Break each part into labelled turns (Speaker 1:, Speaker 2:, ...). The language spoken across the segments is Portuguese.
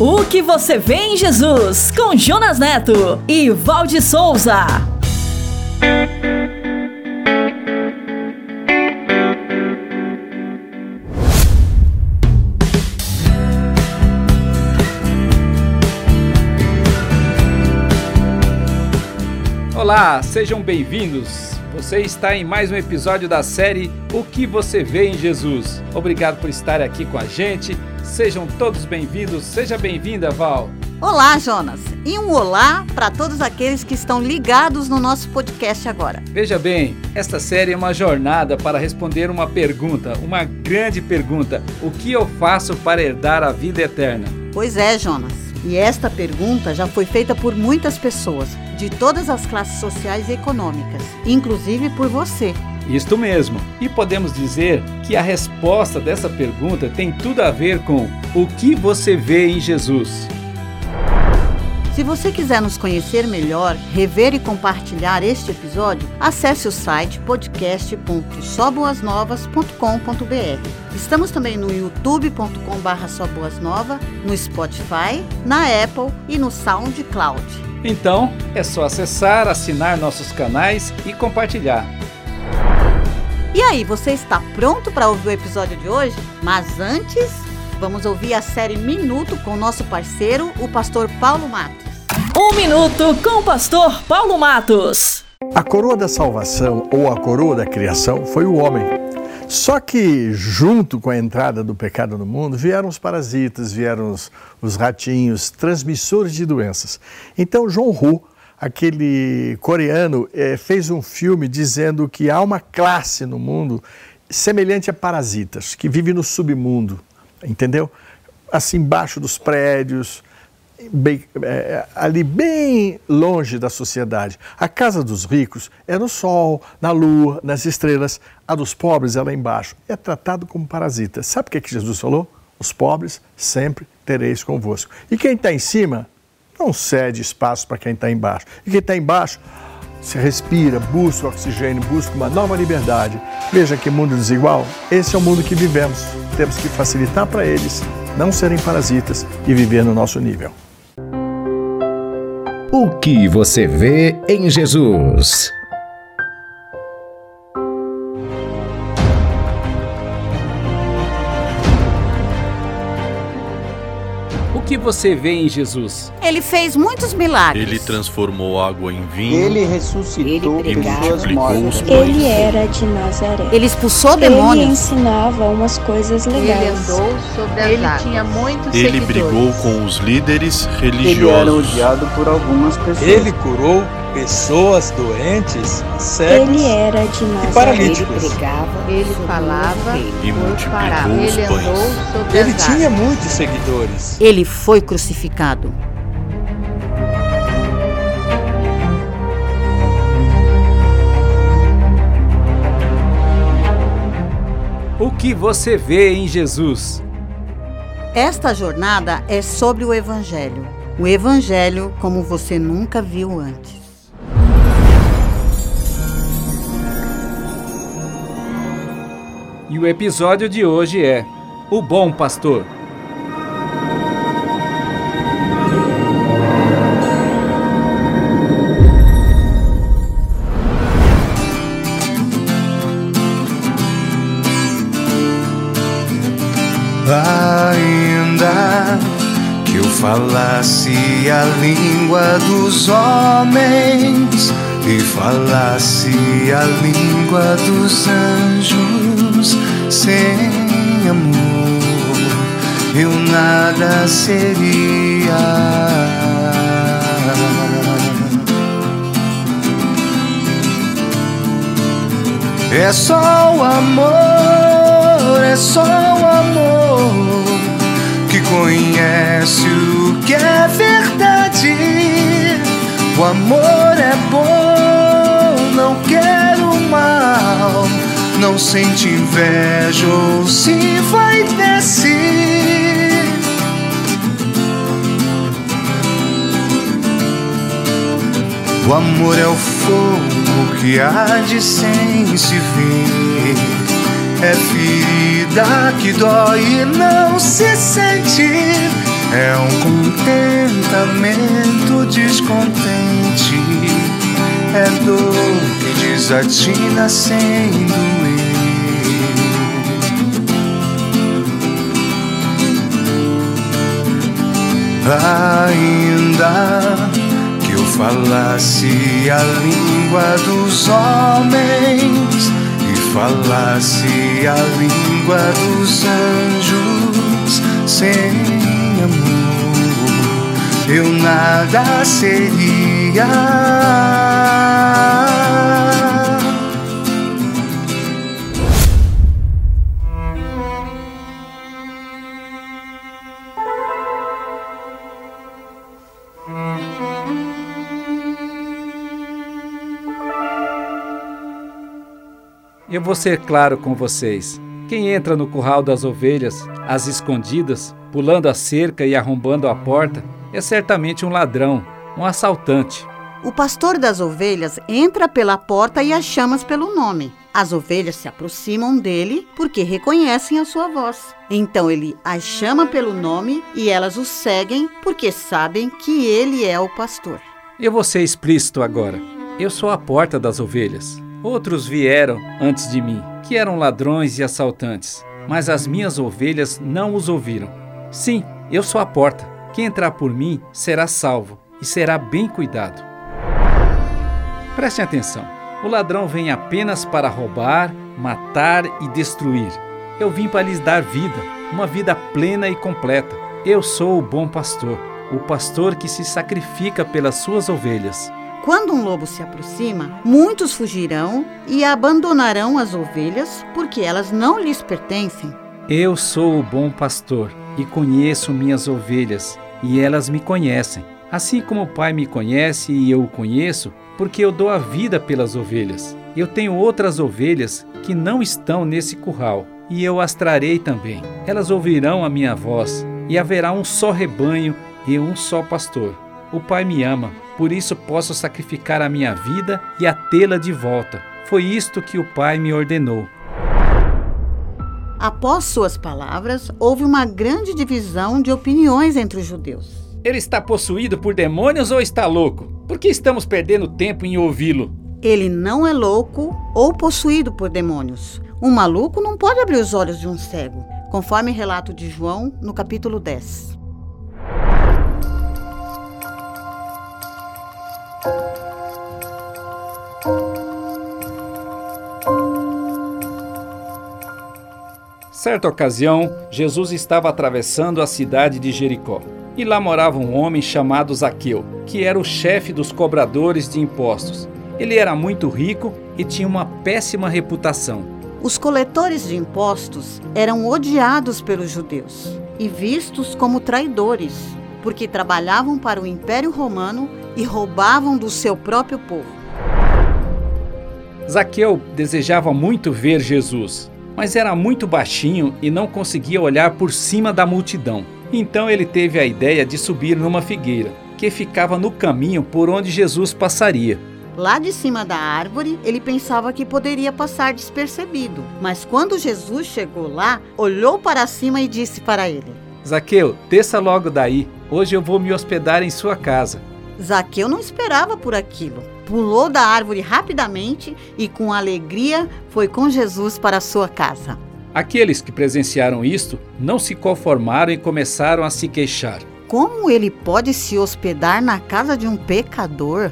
Speaker 1: O que você vê em Jesus, com Jonas Neto e Valde Souza.
Speaker 2: Olá, sejam bem-vindos. Você está em mais um episódio da série O que você vê em Jesus. Obrigado por estar aqui com a gente. Sejam todos bem-vindos. Seja bem-vinda, Val.
Speaker 3: Olá, Jonas. E um olá para todos aqueles que estão ligados no nosso podcast agora.
Speaker 2: Veja bem, esta série é uma jornada para responder uma pergunta, uma grande pergunta: o que eu faço para herdar a vida eterna?
Speaker 3: Pois é, Jonas. E esta pergunta já foi feita por muitas pessoas, de todas as classes sociais e econômicas, inclusive por você.
Speaker 2: Isto mesmo. E podemos dizer que a resposta dessa pergunta tem tudo a ver com o que você vê em Jesus.
Speaker 3: Se você quiser nos conhecer melhor, rever e compartilhar este episódio, acesse o site podcast.soboasnovas.com.br. Estamos também no youtube.com/soboasnova, no Spotify, na Apple e no SoundCloud.
Speaker 2: Então, é só acessar, assinar nossos canais e compartilhar.
Speaker 3: E aí, você está pronto para ouvir o episódio de hoje? Mas antes, vamos ouvir a série Minuto com nosso parceiro, o pastor Paulo Matos.
Speaker 1: Um minuto com o pastor Paulo Matos.
Speaker 4: A coroa da salvação ou a coroa da criação foi o homem. Só que, junto com a entrada do pecado no mundo, vieram os parasitas, vieram os, os ratinhos, transmissores de doenças. Então, John Hu, aquele coreano, eh, fez um filme dizendo que há uma classe no mundo semelhante a parasitas, que vive no submundo, entendeu? Assim, embaixo dos prédios, bem, é, ali bem longe da sociedade. A casa dos ricos é no sol, na lua, nas estrelas. A dos pobres é lá embaixo. É tratado como parasita. Sabe o que, é que Jesus falou? Os pobres sempre tereis convosco. E quem está em cima não cede espaço para quem está embaixo. E quem está embaixo se respira, busca oxigênio, busca uma nova liberdade. Veja que mundo desigual. Esse é o mundo que vivemos. Temos que facilitar para eles não serem parasitas e viver no nosso nível.
Speaker 5: O que você vê em Jesus?
Speaker 2: Que você vê em Jesus?
Speaker 3: Ele fez muitos milagres.
Speaker 6: Ele transformou água em vinho.
Speaker 7: Ele ressuscitou
Speaker 6: Ele
Speaker 7: pessoas mortas.
Speaker 8: Ele era de Nazaré.
Speaker 3: Ele expulsou
Speaker 8: Ele
Speaker 3: demônios.
Speaker 8: ensinava umas coisas
Speaker 9: Ele
Speaker 8: legais.
Speaker 9: andou sobre as
Speaker 10: Ele
Speaker 9: águas.
Speaker 10: tinha muitos
Speaker 6: Ele
Speaker 10: seguidores.
Speaker 6: brigou com os líderes
Speaker 7: Ele era
Speaker 6: religiosos.
Speaker 7: odiado por algumas pessoas.
Speaker 11: Ele curou pessoas doentes, cegos
Speaker 8: Ele era de
Speaker 11: e paralíticos.
Speaker 9: Ele falava
Speaker 6: E multiplicou os
Speaker 9: Ele
Speaker 6: pães.
Speaker 9: andou sobre
Speaker 11: Ele tinha muitos seguidores.
Speaker 3: Ele foi crucificado.
Speaker 2: O que você vê em Jesus?
Speaker 3: Esta jornada é sobre o Evangelho. O Evangelho como você nunca viu antes.
Speaker 2: E o episódio de hoje é O Bom Pastor.
Speaker 12: Ainda que eu falasse a língua dos homens e falasse a língua dos anjos, sem amor eu nada seria. É só o amor, é só o amor que conhece o que é verdade. O amor é bom, não quero mal, não sente inveja ou se vai descer. O amor é o fogo que arde sem se ver. É ferida que dói e não se sente. É um contentamento descontente, é dor que desatina sem doer. Ainda que eu falasse a língua dos homens e falasse a língua dos anjos sem amor, eu nada seria.
Speaker 2: Eu vou ser claro com vocês. Quem entra no curral das ovelhas, às escondidas, pulando a cerca e arrombando a porta, é certamente um ladrão, um assaltante.
Speaker 3: O pastor das ovelhas entra pela porta e as chama pelo nome. As ovelhas se aproximam dele porque reconhecem a sua voz. Então ele as chama pelo nome e elas o seguem porque sabem que ele é o pastor.
Speaker 2: Eu vou ser explícito agora. Eu sou a porta das ovelhas. Outros vieram antes de mim, que eram ladrões e assaltantes, mas as minhas ovelhas não os ouviram. Sim, eu sou a porta. Quem entrar por mim será salvo e será bem cuidado. Prestem atenção. O ladrão vem apenas para roubar, matar e destruir. Eu vim para lhes dar vida, uma vida plena e completa. Eu sou o bom pastor, o pastor que se sacrifica pelas suas ovelhas.
Speaker 3: Quando um lobo se aproxima, muitos fugirão e abandonarão as ovelhas porque elas não lhes pertencem.
Speaker 2: Eu sou o bom pastor e conheço minhas ovelhas, e elas me conhecem. Assim como o Pai me conhece e eu o conheço, porque eu dou a vida pelas ovelhas. Eu tenho outras ovelhas que não estão nesse curral, e eu as trarei também. Elas ouvirão a minha voz, e haverá um só rebanho e um só pastor. O Pai me ama, por isso posso sacrificar a minha vida e a tê-la de volta. Foi isto que o Pai me ordenou.
Speaker 3: Após suas palavras, houve uma grande divisão de opiniões entre os judeus.
Speaker 2: Ele está possuído por demônios ou está louco? Por que estamos perdendo tempo em ouvi-lo?
Speaker 3: Ele não é louco ou possuído por demônios. Um maluco não pode abrir os olhos de um cego, conforme relato de João no capítulo 10.
Speaker 2: Certa ocasião, Jesus estava atravessando a cidade de Jericó. E lá morava um homem chamado Zaqueu, que era o chefe dos cobradores de impostos. Ele era muito rico e tinha uma péssima reputação.
Speaker 3: Os coletores de impostos eram odiados pelos judeus e vistos como traidores, porque trabalhavam para o Império Romano e roubavam do seu próprio povo.
Speaker 2: Zaqueu desejava muito ver Jesus, mas era muito baixinho e não conseguia olhar por cima da multidão. Então ele teve a ideia de subir numa figueira, que ficava no caminho por onde Jesus passaria.
Speaker 3: Lá de cima da árvore, ele pensava que poderia passar despercebido. Mas quando Jesus chegou lá, olhou para cima e disse para ele:
Speaker 2: Zaqueu, desça logo daí. Hoje eu vou me hospedar em sua casa.
Speaker 3: Zaqueu não esperava por aquilo. Pulou da árvore rapidamente e, com alegria, foi com Jesus para sua casa.
Speaker 2: Aqueles que presenciaram isto não se conformaram e começaram a se queixar.
Speaker 3: Como ele pode se hospedar na casa de um pecador?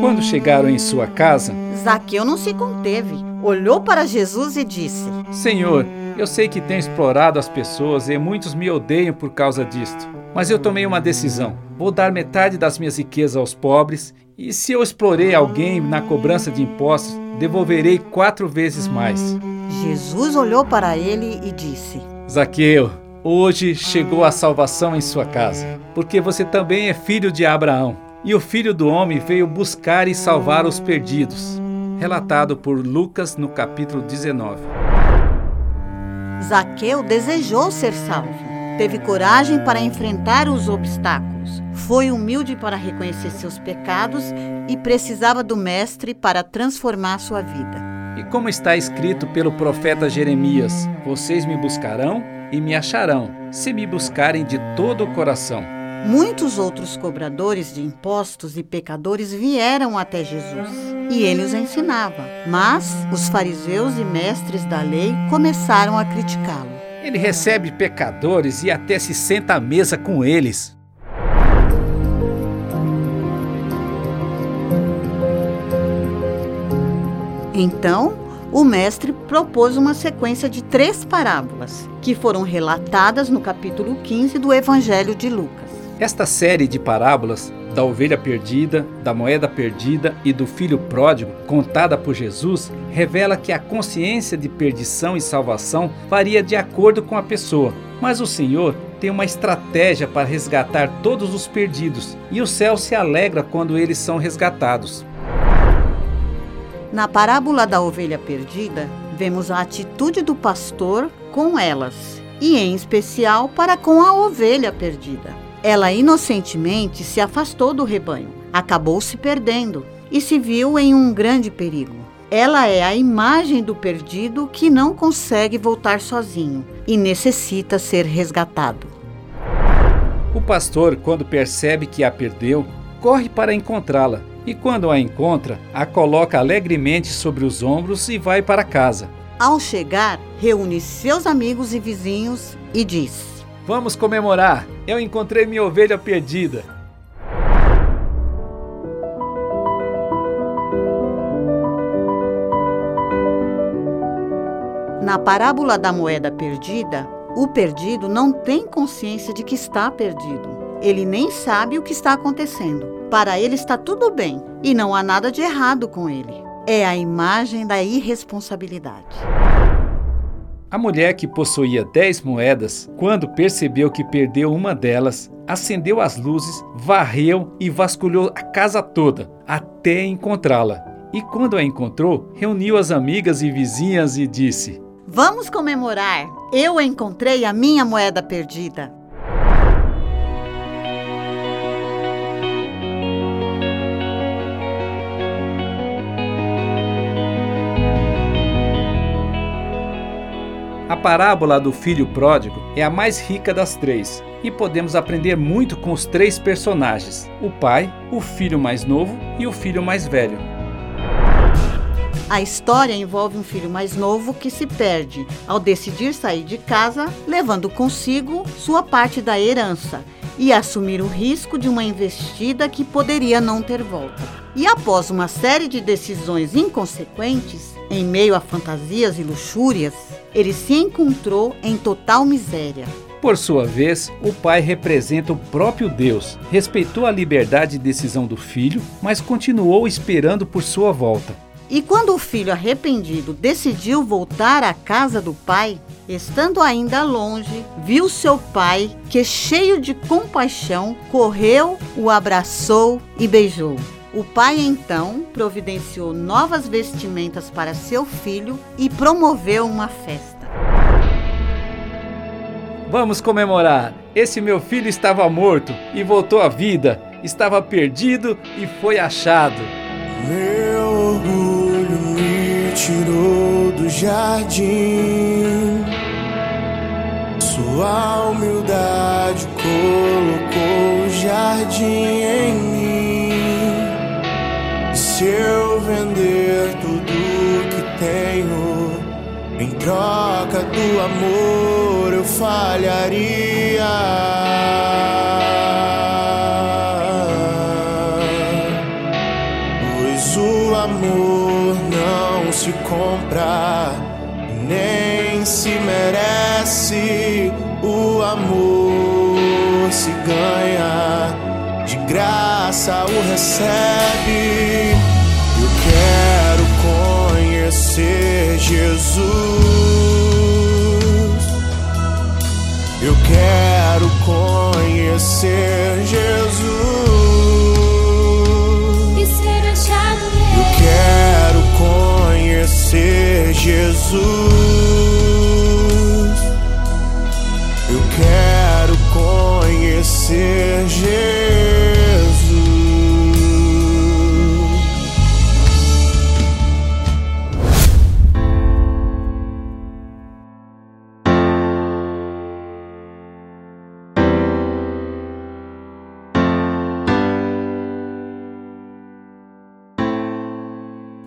Speaker 2: Quando chegaram em sua casa,
Speaker 3: Zaqueu não se conteve. Olhou para Jesus e disse:
Speaker 2: Senhor, eu sei que tenho explorado as pessoas e muitos me odeiam por causa disto. Mas eu tomei uma decisão. Vou dar metade das minhas riquezas aos pobres, e se eu explorei alguém na cobrança de impostos, devolverei quatro vezes mais.
Speaker 3: Jesus olhou para ele e disse:
Speaker 2: Zaqueu, hoje chegou a salvação em sua casa, porque você também é filho de Abraão. E o filho do homem veio buscar e salvar os perdidos. Relatado por Lucas no capítulo 19.
Speaker 3: Zaqueu desejou ser salvo. Teve coragem para enfrentar os obstáculos. Foi humilde para reconhecer seus pecados e precisava do Mestre para transformar sua vida.
Speaker 2: E como está escrito pelo profeta Jeremias: Vocês me buscarão e me acharão, se me buscarem de todo o coração.
Speaker 3: Muitos outros cobradores de impostos e pecadores vieram até Jesus e ele os ensinava. Mas os fariseus e mestres da lei começaram a criticá-lo.
Speaker 2: Ele recebe pecadores e até se senta à mesa com eles.
Speaker 3: Então, o mestre propôs uma sequência de três parábolas, que foram relatadas no capítulo 15 do Evangelho de Lucas.
Speaker 2: Esta série de parábolas da ovelha perdida, da moeda perdida e do filho pródigo, contada por Jesus, revela que a consciência de perdição e salvação varia de acordo com a pessoa, mas o Senhor tem uma estratégia para resgatar todos os perdidos, e o céu se alegra quando eles são resgatados.
Speaker 3: Na parábola da ovelha perdida, vemos a atitude do pastor com elas, e em especial para com a ovelha perdida. Ela inocentemente se afastou do rebanho, acabou se perdendo e se viu em um grande perigo. Ela é a imagem do perdido que não consegue voltar sozinho e necessita ser resgatado.
Speaker 2: O pastor, quando percebe que a perdeu, corre para encontrá-la e, quando a encontra, a coloca alegremente sobre os ombros e vai para casa.
Speaker 3: Ao chegar, reúne seus amigos e vizinhos e diz:
Speaker 2: Vamos comemorar! Eu encontrei minha ovelha perdida.
Speaker 3: Na parábola da moeda perdida, o perdido não tem consciência de que está perdido. Ele nem sabe o que está acontecendo. Para ele está tudo bem e não há nada de errado com ele. É a imagem da irresponsabilidade.
Speaker 2: A mulher que possuía dez moedas, quando percebeu que perdeu uma delas, acendeu as luzes, varreu e vasculhou a casa toda até encontrá-la. E quando a encontrou, reuniu as amigas e vizinhas e disse:
Speaker 3: Vamos comemorar! Eu encontrei a minha moeda perdida.
Speaker 2: Parábola do filho pródigo é a mais rica das três e podemos aprender muito com os três personagens: o pai, o filho mais novo e o filho mais velho.
Speaker 3: A história envolve um filho mais novo que se perde ao decidir sair de casa, levando consigo sua parte da herança e assumir o risco de uma investida que poderia não ter volta. E após uma série de decisões inconsequentes, em meio a fantasias e luxúrias, ele se encontrou em total miséria.
Speaker 2: Por sua vez, o pai representa o próprio Deus. Respeitou a liberdade de decisão do filho, mas continuou esperando por sua volta.
Speaker 3: E quando o filho arrependido decidiu voltar à casa do pai, estando ainda longe, viu seu pai que, cheio de compaixão, correu, o abraçou e beijou. O pai então providenciou novas vestimentas para seu filho e promoveu uma festa.
Speaker 2: Vamos comemorar! Esse meu filho estava morto e voltou à vida, estava perdido e foi achado.
Speaker 10: Meu orgulho me tirou do jardim. Sua humildade colocou o jardim em mim. Se eu vender tudo que tenho, em troca do amor eu falharia. Pois o amor não se compra, nem se merece. O amor se ganha, de graça o recebe. Jesus. Eu quero conhecer Jesus.
Speaker 13: E ser achado
Speaker 10: Eu quero conhecer Jesus. Eu quero conhecer Jesus.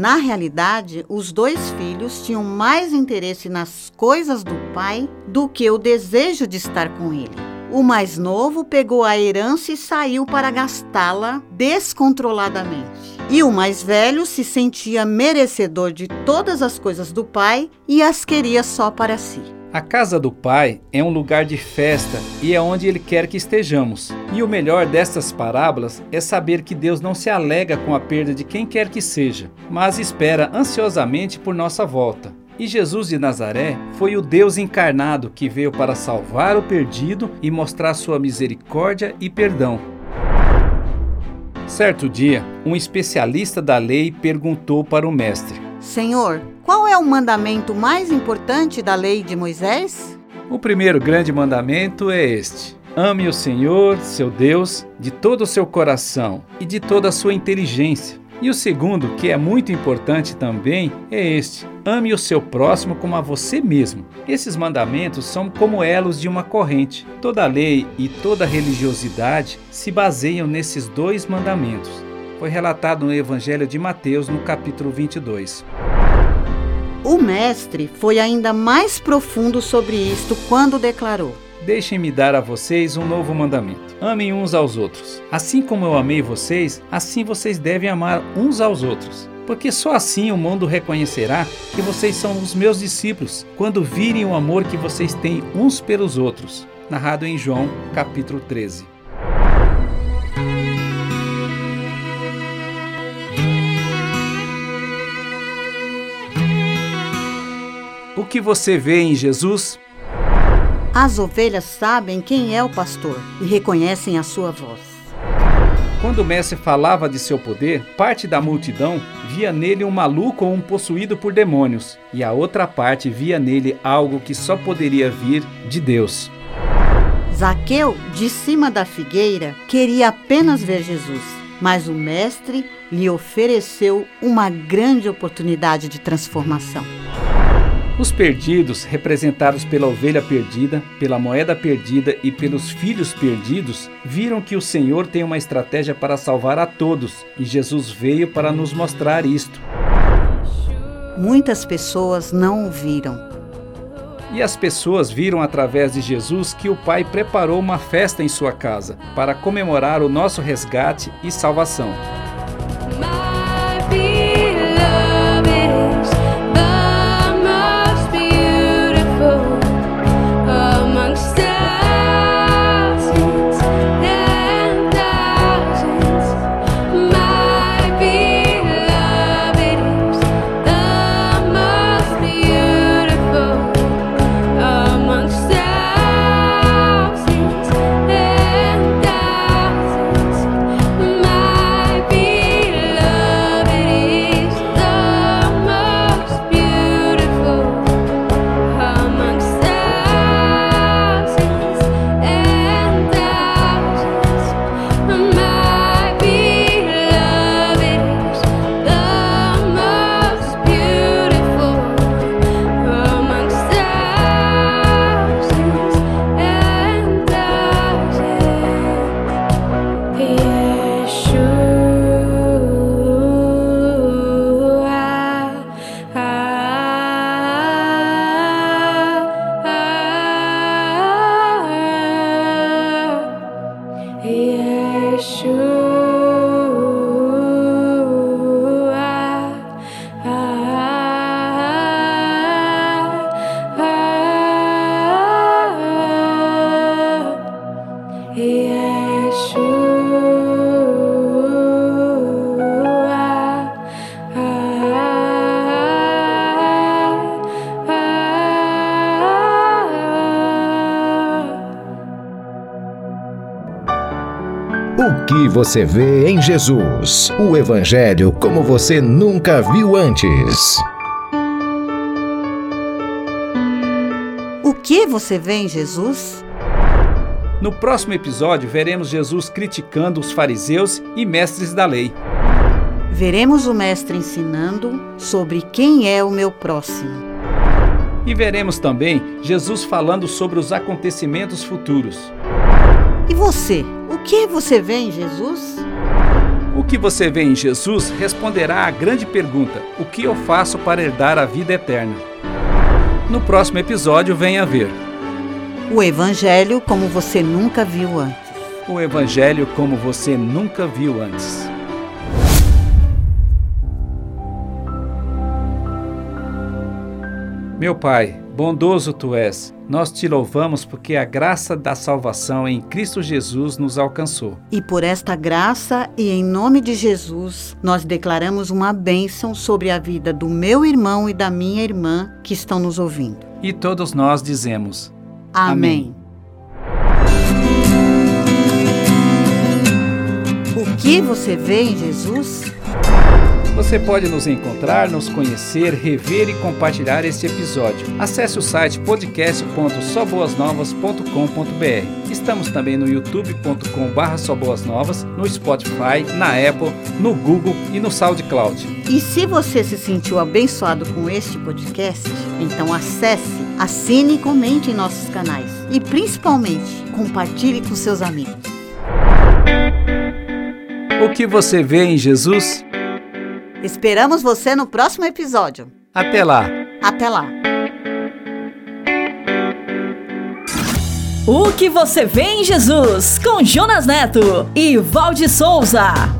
Speaker 3: Na realidade, os dois filhos tinham mais interesse nas coisas do pai do que o desejo de estar com ele. O mais novo pegou a herança e saiu para gastá-la descontroladamente. E o mais velho se sentia merecedor de todas as coisas do pai e as queria só para si.
Speaker 2: A casa do Pai é um lugar de festa e é onde Ele quer que estejamos. E o melhor destas parábolas é saber que Deus não se alega com a perda de quem quer que seja, mas espera ansiosamente por nossa volta. E Jesus de Nazaré foi o Deus encarnado que veio para salvar o perdido e mostrar sua misericórdia e perdão. Certo dia, um especialista da lei perguntou para o mestre:
Speaker 3: Senhor, qual é o mandamento mais importante da lei de Moisés?
Speaker 2: O primeiro grande mandamento é este: Ame o Senhor, seu Deus, de todo o seu coração e de toda a sua inteligência. E o segundo, que é muito importante também, é este: ame o seu próximo como a você mesmo. Esses mandamentos são como elos de uma corrente. Toda lei e toda religiosidade se baseiam nesses dois mandamentos. Foi relatado no Evangelho de Mateus, no capítulo 22.
Speaker 3: O mestre foi ainda mais profundo sobre isto quando declarou:
Speaker 2: Deixem-me dar a vocês um novo mandamento. Amem uns aos outros. Assim como eu amei vocês, assim vocês devem amar uns aos outros. Porque só assim o mundo reconhecerá que vocês são os meus discípulos, quando virem o amor que vocês têm uns pelos outros. Narrado em João, capítulo 13. O que você vê em Jesus?
Speaker 3: As ovelhas sabem quem é o pastor e reconhecem a sua voz.
Speaker 2: Quando o mestre falava de seu poder, parte da multidão via nele um maluco ou um possuído por demônios, e a outra parte via nele algo que só poderia vir de Deus.
Speaker 3: Zaqueu, de cima da figueira, queria apenas ver Jesus, mas o mestre lhe ofereceu uma grande oportunidade de transformação.
Speaker 2: Os perdidos, representados pela ovelha perdida, pela moeda perdida e pelos filhos perdidos, viram que o Senhor tem uma estratégia para salvar a todos e Jesus veio para nos mostrar isto.
Speaker 3: Muitas pessoas não o viram.
Speaker 2: E as pessoas viram através de Jesus que o Pai preparou uma festa em sua casa para comemorar o nosso resgate e salvação.
Speaker 5: Você vê em Jesus? O Evangelho como você nunca viu antes.
Speaker 3: O que você vê em Jesus?
Speaker 2: No próximo episódio, veremos Jesus criticando os fariseus e mestres da lei.
Speaker 3: Veremos o Mestre ensinando sobre quem é o meu próximo.
Speaker 2: E veremos também Jesus falando sobre os acontecimentos futuros.
Speaker 3: E você? O que você vê em Jesus?
Speaker 2: O que você vê em Jesus responderá à grande pergunta: o que eu faço para herdar a vida eterna? No próximo episódio, venha ver.
Speaker 3: O Evangelho como você nunca viu antes.
Speaker 2: O Evangelho como você nunca viu antes. Meu Pai, bondoso tu és, nós te louvamos porque a graça da salvação em Cristo Jesus nos alcançou.
Speaker 3: E por esta graça e em nome de Jesus, nós declaramos uma bênção sobre a vida do meu irmão e da minha irmã que estão nos ouvindo.
Speaker 2: E todos nós dizemos:
Speaker 3: Amém. O que você vê em Jesus?
Speaker 2: Você pode nos encontrar, nos conhecer, rever e compartilhar este episódio. Acesse o site podcast.soboasnovas.com.br. Estamos também no youtube.com/soboasnovas, no Spotify, na Apple, no Google e no SoundCloud.
Speaker 3: E se você se sentiu abençoado com este podcast, então acesse, assine e comente em nossos canais e principalmente compartilhe com seus amigos.
Speaker 2: O que você vê em Jesus?
Speaker 3: Esperamos você no próximo episódio.
Speaker 2: Até lá.
Speaker 3: Até lá.
Speaker 1: O que você vê em Jesus com Jonas Neto e Valde Souza.